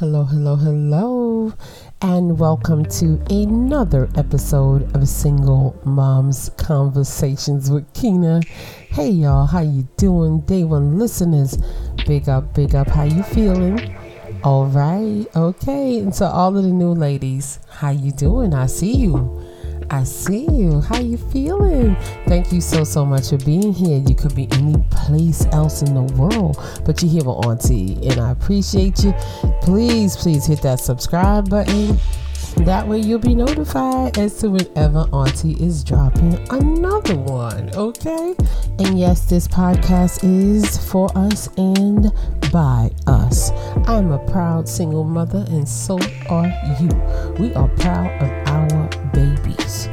Hello, hello, hello, and welcome to another episode of Single Moms Conversations with Kina. Hey y'all, how you doing? Day one listeners, big up, big up. How you feeling? All right, okay. And to all of the new ladies, how you doing? I see you. I see you. How you feeling? Thank you so so much for being here. You could be any place else in the world, but you're here with Auntie, and I appreciate you. Please, please hit that subscribe button. That way you'll be notified as to whenever Auntie is dropping another one. Okay? And yes, this podcast is for us and by us. I'm a proud single mother, and so are you. We are proud of our babies.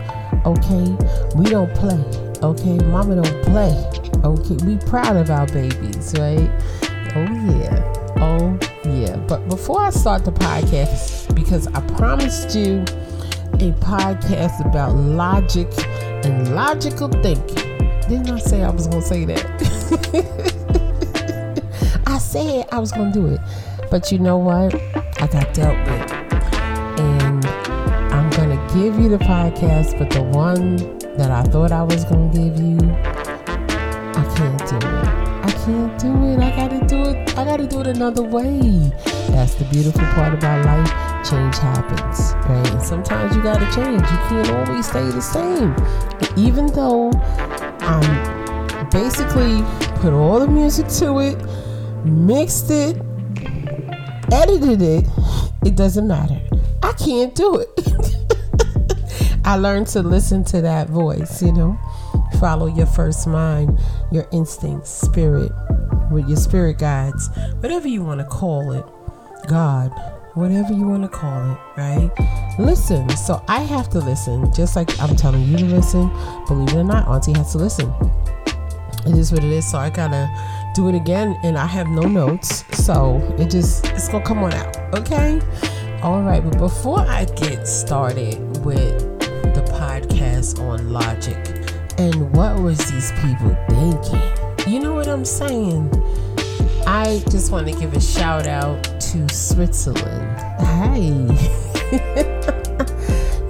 Okay? We don't play. Okay? Mama don't play. Okay? We proud of our babies, right? Oh, yeah. Oh, yeah. But before I start the podcast, because I promised you a podcast about logic and logical thinking. Didn't I say I was going to say that? I said I was going to do it. But you know what? I got dealt with. Give you the podcast, but the one that I thought I was going to give you, I can't do it. I can't do it. I gotta do it. I gotta do it another way. That's the beautiful part about life. Change happens, right? And sometimes you gotta change. You can't always stay the same. Even though I'm basically put all the music to it, mixed it, edited it, it doesn't matter. I can't do it. I learned to listen to that voice, you know follow your first mind, your instincts, spirit, with your spirit guides, whatever you want to call it, God, whatever you want to call it, right? Listen. So I have to listen, just like I'm telling you to listen. Believe it or not, Auntie has to listen. It is what it is. So I gotta do it again, and I have no notes, so it just it's gonna come on out, okay? All right, but before I get started with the podcast on logic and what was these people thinking? You know what I'm saying? I just want to give a shout out to Switzerland. Hey.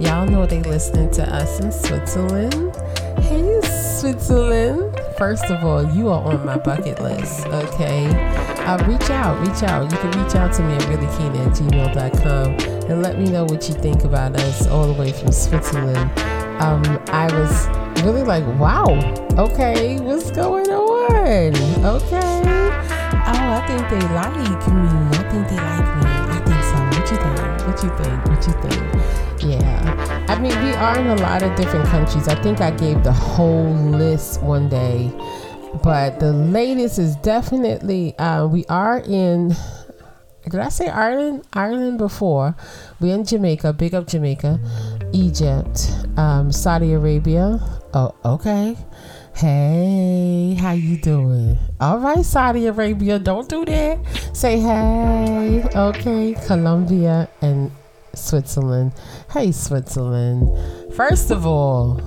Y'all know they listening to us in Switzerland. Hey, Switzerland. First of all, you are on my bucket list, okay? Uh, reach out, reach out. You can reach out to me at reallykeena at gmail.com and let me know what you think about us all the way from Switzerland. Um, I was really like, wow, okay, what's going on? Okay. Oh, I think they like me. I think they like me. I think so. What you think? What you think? What you think? Yeah. I mean, we are in a lot of different countries. I think I gave the whole list one day. But the latest is definitely, uh, we are in did I say Ireland? Ireland before. We're in Jamaica, big up Jamaica, Egypt, um, Saudi Arabia. Oh, okay. Hey, how you doing? All right, Saudi Arabia, don't do that. Say hey. Okay, Colombia and Switzerland. Hey, Switzerland. First of all,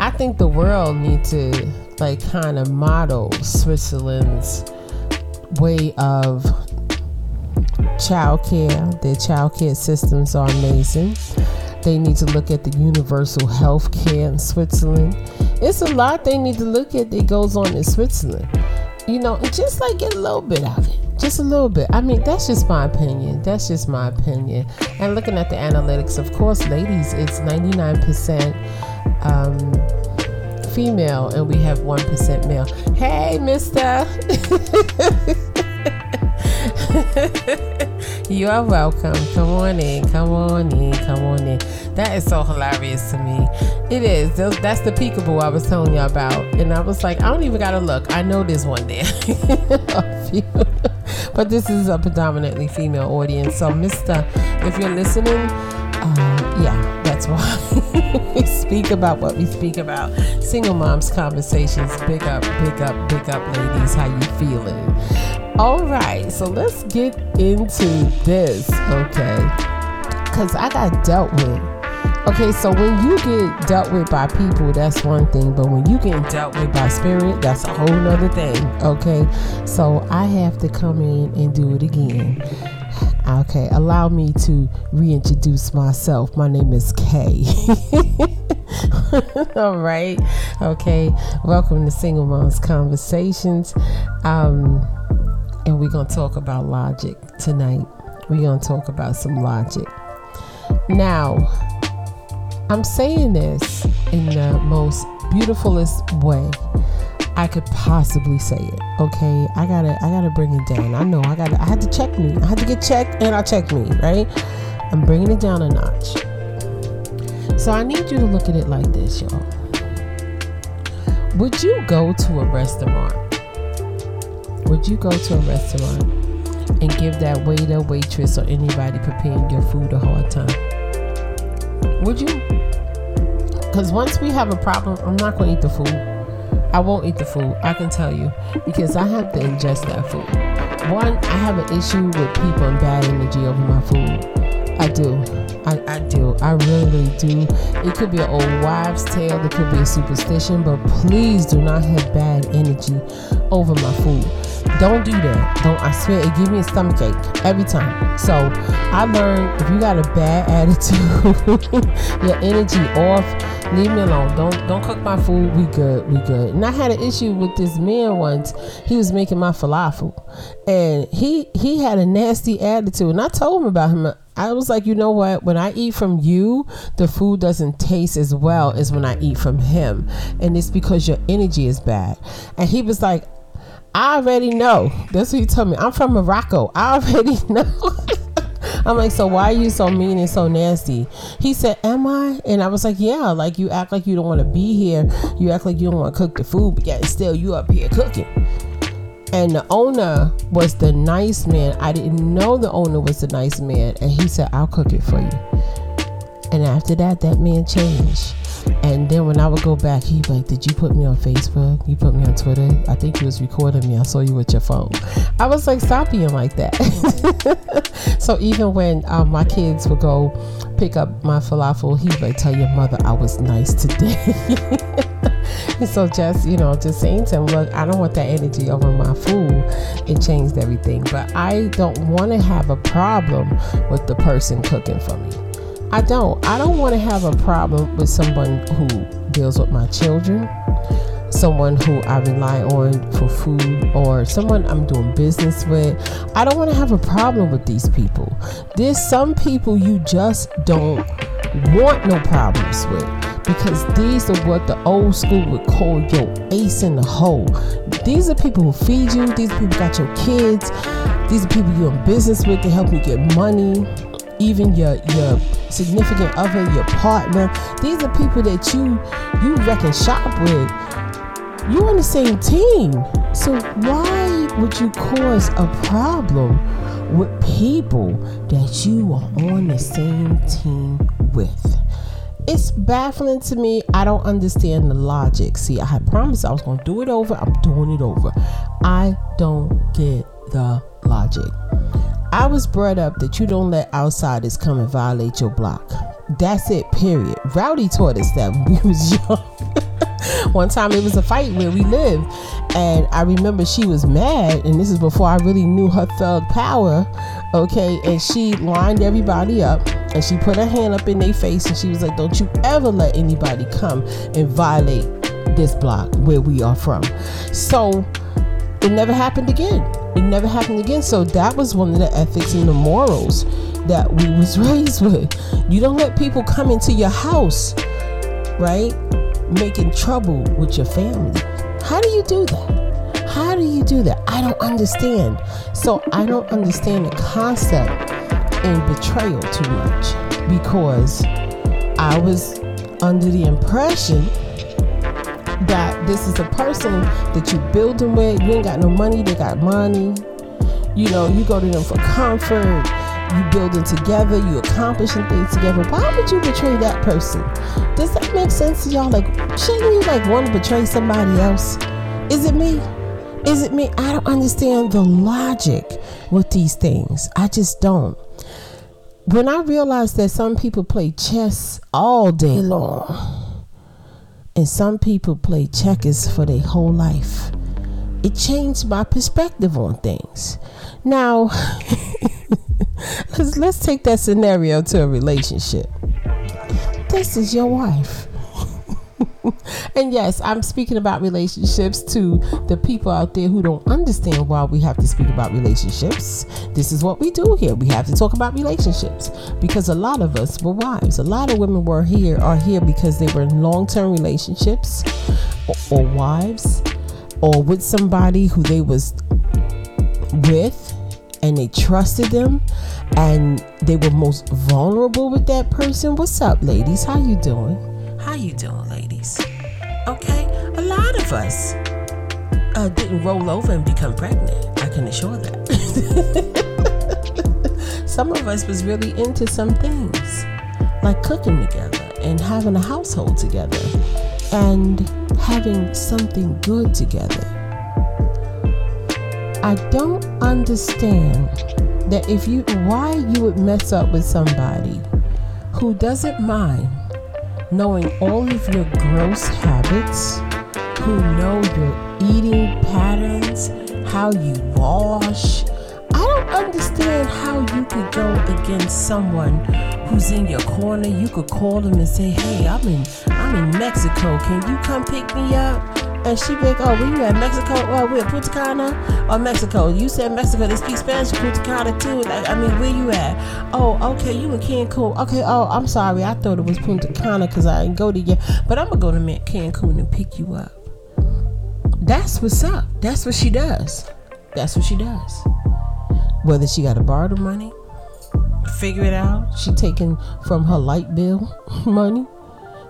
I think the world need to like kind of model Switzerland's way of child care. Their child care systems are amazing. They need to look at the universal health care in Switzerland. It's a lot they need to look at that goes on in Switzerland. You know, just like get a little bit of it. Just a little bit. I mean, that's just my opinion. That's just my opinion. And looking at the analytics, of course, ladies, it's 99% um, female and we have 1% male. Hey, mister. you are welcome. Come on in. Come on in. Come on in. That is so hilarious to me. It is. That's the peekaboo I was telling you about. And I was like, I don't even got to look. I know there's one there. but this is a predominantly female audience. So, Mister, if you're listening, uh, yeah, that's why we speak about what we speak about. Single moms conversations. Big up, big up, big up, ladies. How you feeling? All right, so let's get into this, okay? Because I got dealt with. Okay, so when you get dealt with by people, that's one thing, but when you get dealt with by spirit, that's a whole nother thing, okay? So I have to come in and do it again. Okay, allow me to reintroduce myself. My name is Kay. All right. Okay. Welcome to Single Moms Conversations. Um, and we're going to talk about logic tonight. We're going to talk about some logic. Now, I'm saying this in the most beautifulest way I could possibly say it. Okay, I gotta, I gotta bring it down. I know I gotta, I had to check me. I had to get checked, and I checked me. Right? I'm bringing it down a notch. So I need you to look at it like this, y'all. Would you go to a restaurant? Would you go to a restaurant and give that waiter, waitress, or anybody preparing your food a hard time? Would you? Because once we have a problem, I'm not going to eat the food. I won't eat the food. I can tell you because I have to ingest that food. One, I have an issue with people and bad energy over my food. I do. I, I do. I really do. It could be an old wives' tale. It could be a superstition, but please do not have bad energy over my food. Don't do that. Don't. I swear, it gives me a stomach ache every time. So I learned if you got a bad attitude, your energy off leave me alone. Don't don't cook my food. We good. We good. And I had an issue with this man once. He was making my falafel, and he he had a nasty attitude. And I told him about him. I was like, you know what? When I eat from you, the food doesn't taste as well as when I eat from him, and it's because your energy is bad. And he was like, I already know. That's what he told me. I'm from Morocco. I already know. I'm like, so why are you so mean and so nasty? He said, Am I? And I was like, Yeah, like you act like you don't want to be here. You act like you don't want to cook the food, but yet still you up here cooking. And the owner was the nice man. I didn't know the owner was the nice man. And he said, I'll cook it for you. And after that, that man changed. And then when I would go back, he'd be like, Did you put me on Facebook? You put me on Twitter? I think you was recording me. I saw you with your phone. I was like, Stop being like that. so even when um, my kids would go pick up my falafel, he'd like, Tell your mother I was nice today. so just you know just saying to him look i don't want that energy over my food it changed everything but i don't want to have a problem with the person cooking for me I don't. I don't want to have a problem with someone who deals with my children, someone who I rely on for food, or someone I'm doing business with. I don't want to have a problem with these people. There's some people you just don't want no problems with because these are what the old school would call your ace in the hole. These are people who feed you, these people got your kids, these are people you're in business with to help you get money even your your significant other, your partner. These are people that you you reckon shop with. You're on the same team. So why would you cause a problem with people that you are on the same team with? It's baffling to me. I don't understand the logic. See, I had promised I was going to do it over. I'm doing it over. I don't get the logic. I was brought up that you don't let outsiders come and violate your block. That's it, period. Rowdy taught us that when we was young. One time it was a fight where we lived, and I remember she was mad, and this is before I really knew her thug power. Okay, and she lined everybody up and she put her hand up in their face and she was like, Don't you ever let anybody come and violate this block where we are from. So it never happened again it never happened again. So that was one of the ethics and the morals that we was raised with. You don't let people come into your house, right? Making trouble with your family. How do you do that? How do you do that? I don't understand. So I don't understand the concept in betrayal too much because I was under the impression that this is a person that you building with. You ain't got no money, they got money. You know, you go to them for comfort. You building together, you accomplishing things together. Why would you betray that person? Does that make sense to y'all? Like, shouldn't you like want to betray somebody else? Is it me? Is it me? I don't understand the logic with these things. I just don't. When I realized that some people play chess all day long, and some people play checkers for their whole life. It changed my perspective on things. Now, let's, let's take that scenario to a relationship. This is your wife. and yes, I'm speaking about relationships to the people out there who don't understand why we have to speak about relationships. This is what we do here. We have to talk about relationships because a lot of us were wives. A lot of women were here are here because they were in long-term relationships or, or wives or with somebody who they was with and they trusted them and they were most vulnerable with that person. What's up, ladies? How you doing? How you doing, ladies? Okay, a lot of us uh, didn't roll over and become pregnant. I can assure that. some of us was really into some things, like cooking together and having a household together and having something good together. I don't understand that if you why you would mess up with somebody who doesn't mind knowing all of your gross habits, who know your eating patterns, how you wash. I don't understand how you could go against someone who's in your corner. You could call them and say, "Hey, I'm in I'm in Mexico. Can you come pick me up?" And she be like, "Oh, where you at? Mexico? Oh, we're Punta Cana or Mexico? You said Mexico. They speak Spanish. Punta Cana too. Like, I mean, where you at? Oh, okay, you in Cancun. Okay. Oh, I'm sorry. I thought it was Punta Cana because I didn't go to you. But I'm gonna go to Cancun and pick you up. That's what's up. That's what she does. That's what she does. Whether she got to borrow the money, figure it out. She taking from her light bill money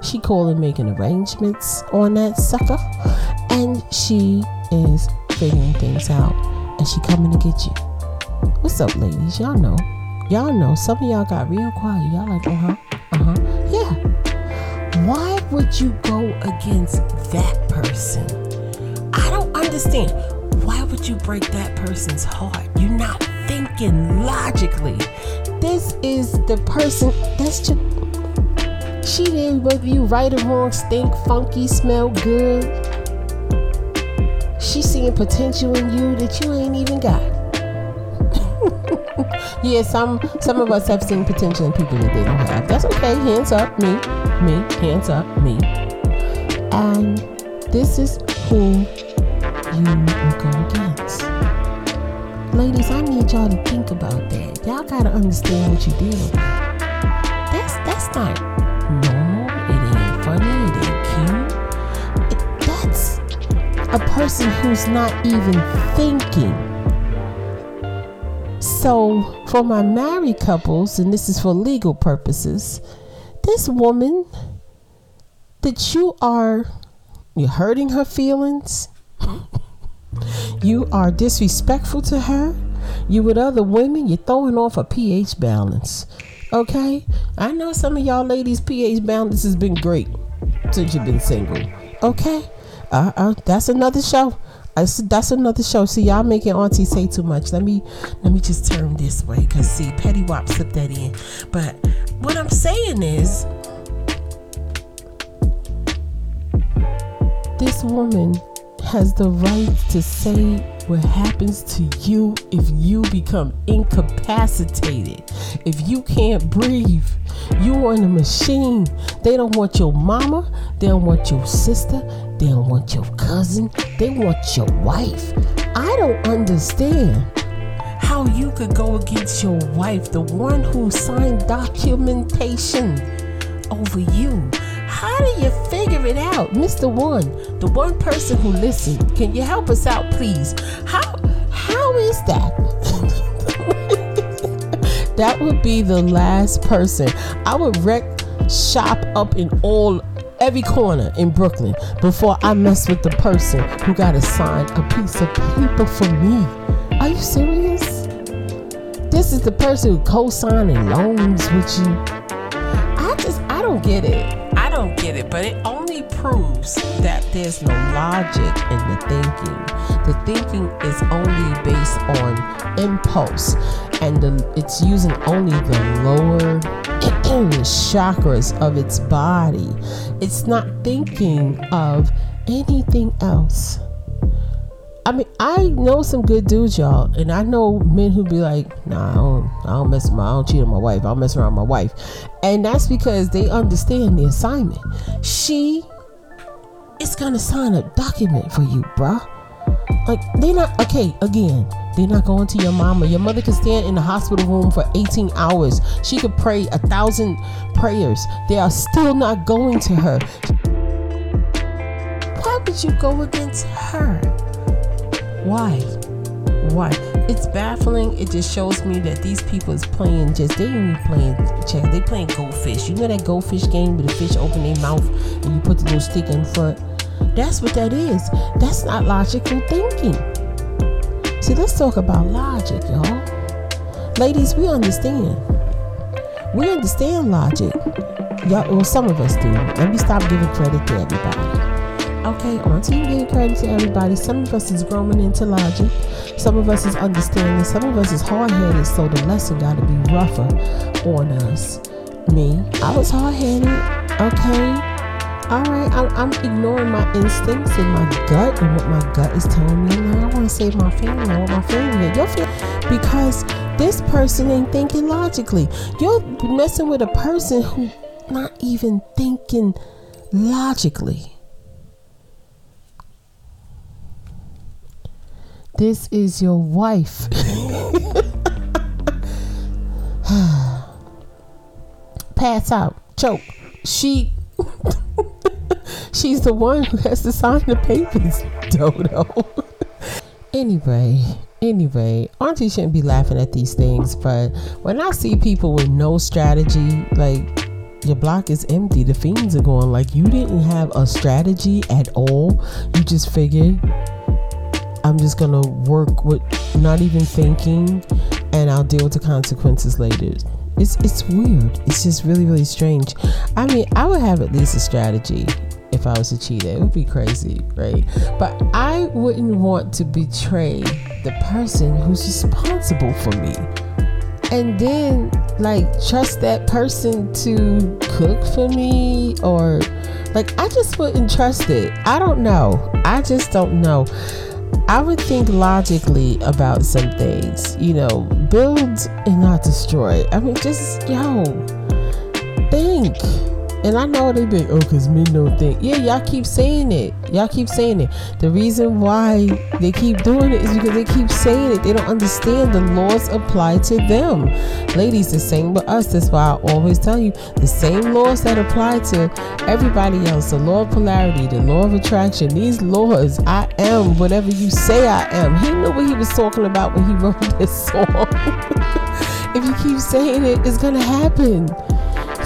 she calling making arrangements on that sucker. And she is figuring things out. And she coming to get you. What's up, ladies? Y'all know. Y'all know. Some of y'all got real quiet. Y'all like, uh-huh. Uh-huh. Yeah. Why would you go against that person? I don't understand. Why would you break that person's heart? You're not thinking logically. This is the person that's just she didn't whether you right or wrong, stink, funky, smell good. She seeing potential in you that you ain't even got. yeah, some some of us have seen potential in people that they don't have. That's okay. Hands up, me, me, hands up, me. And this is who you will go against. Ladies, I need y'all to think about that. Y'all gotta understand what dealing with. That's that's not a person who's not even thinking. So, for my married couples, and this is for legal purposes, this woman that you are you're hurting her feelings, you are disrespectful to her, you with other women, you're throwing off a pH balance. Okay? I know some of y'all ladies' pH balance has been great since you've been single. Okay? Uh, uh, that's another show. I, that's another show. See, y'all making Auntie say too much. Let me let me just turn this way, cause see, Petty Wop slipped that in. But what I'm saying is, this woman has the right to say what happens to you if you become incapacitated, if you can't breathe. You are in a machine. They don't want your mama, they don't want your sister, they don't want your cousin, they want your wife. I don't understand how you could go against your wife, the one who signed documentation over you. How do you figure it out? Mr. One, the one person who listened, can you help us out, please? How how is that? that would be the last person. I would wreck shop up in all every corner in Brooklyn before I mess with the person who got to sign a piece of paper for me. Are you serious? This is the person who co-signing loans with you. I just I don't get it don't get it, but it only proves that there's no logic in the thinking. The thinking is only based on impulse, and the, it's using only the lower chakras of its body. It's not thinking of anything else. I mean, I know some good dudes, y'all, and I know men who be like, "Nah, I don't, I don't mess with my, I don't cheat on my wife. I don't mess around with my wife," and that's because they understand the assignment. She is gonna sign a document for you, bruh. Like they're not okay. Again, they're not going to your mama. Your mother can stand in the hospital room for 18 hours. She could pray a thousand prayers. They are still not going to her. Why would you go against her? Why? Why? It's baffling. It just shows me that these people is playing just they ain't playing check. They playing goldfish. You know that goldfish game where the fish open their mouth and you put the little stick in front? That's what that is. That's not logical thinking. See, let's talk about logic, y'all. Ladies, we understand. We understand logic. Y'all, well, some of us do. Let me stop giving credit to everybody. Okay, on to you giving credit to everybody. Some of us is growing into logic. Some of us is understanding. Some of us is hard headed, so the lesson got to be rougher on us. Me, I was hard headed. Okay, all right, I'm, I'm, ignoring my instincts and my gut and what my gut is telling me. No, I want to save my family. I want my family. Your family, because this person ain't thinking logically. You're messing with a person who not even thinking logically. This is your wife. Pass out, choke. She She's the one who has to sign the papers, Dodo. anyway, anyway, Auntie shouldn't be laughing at these things, but when I see people with no strategy, like your block is empty, the fiends are going like you didn't have a strategy at all. You just figured I'm just gonna work with not even thinking and I'll deal with the consequences later. It's it's weird. It's just really, really strange. I mean, I would have at least a strategy if I was a cheater. It would be crazy, right? But I wouldn't want to betray the person who's responsible for me. And then like trust that person to cook for me or like I just wouldn't trust it. I don't know. I just don't know. I would think logically about some things, you know, build and not destroy. I mean, just, yo, think. And I know they be, oh, because men don't think. Yeah, y'all keep saying it. Y'all keep saying it. The reason why they keep doing it is because they keep saying it. They don't understand the laws apply to them. Ladies, the same with us. That's why I always tell you the same laws that apply to everybody else. The law of polarity, the law of attraction. These laws, I am whatever you say I am. He knew what he was talking about when he wrote this song. if you keep saying it, it's going to happen.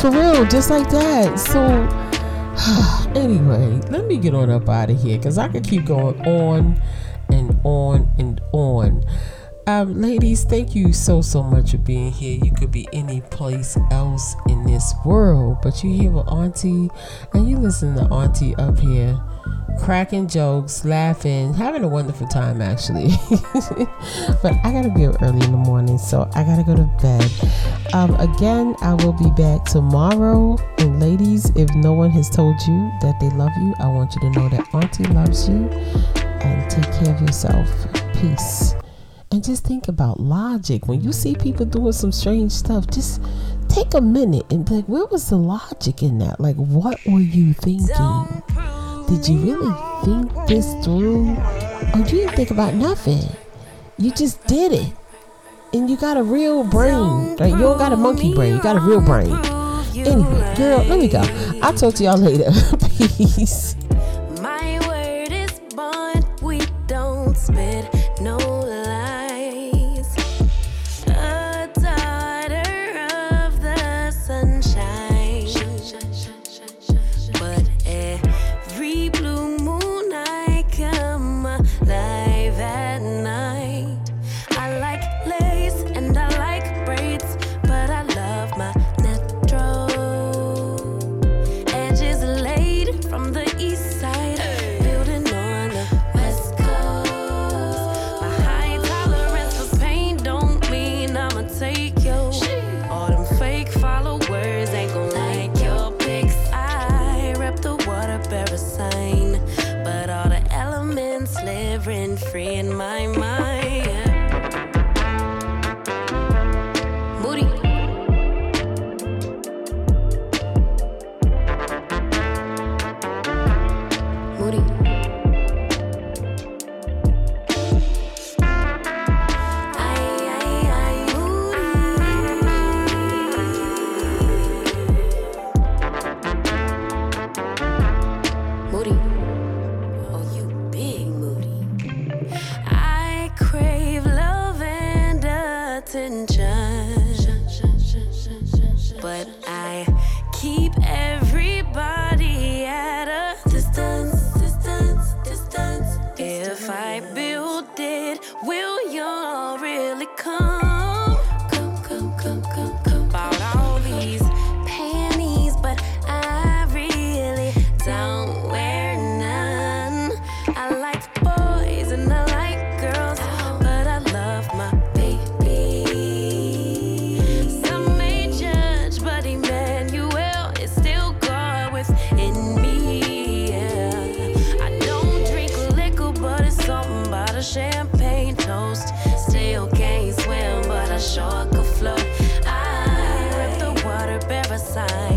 For real, just like that. So, anyway, let me get on up out of here because I could keep going on and on and on. Um, ladies, thank you so so much for being here. You could be any place else in this world, but you here with Auntie, and you listen to Auntie up here cracking jokes, laughing, having a wonderful time actually. but I gotta be up early in the morning, so I gotta go to bed. Um, again, I will be back tomorrow. And ladies, if no one has told you that they love you, I want you to know that Auntie loves you. And take care of yourself. Peace. And just think about logic. When you see people doing some strange stuff, just take a minute and be like, where was the logic in that? Like, what were you thinking? Did you really think this through? Or you didn't think about nothing? You just did it. And you got a real brain. Right? You don't got a monkey brain, you got a real brain. Anyway, girl, let me go. I'll talk to y'all later. Peace. My word is bond, we don't spit no Slivering free in my mind. sign.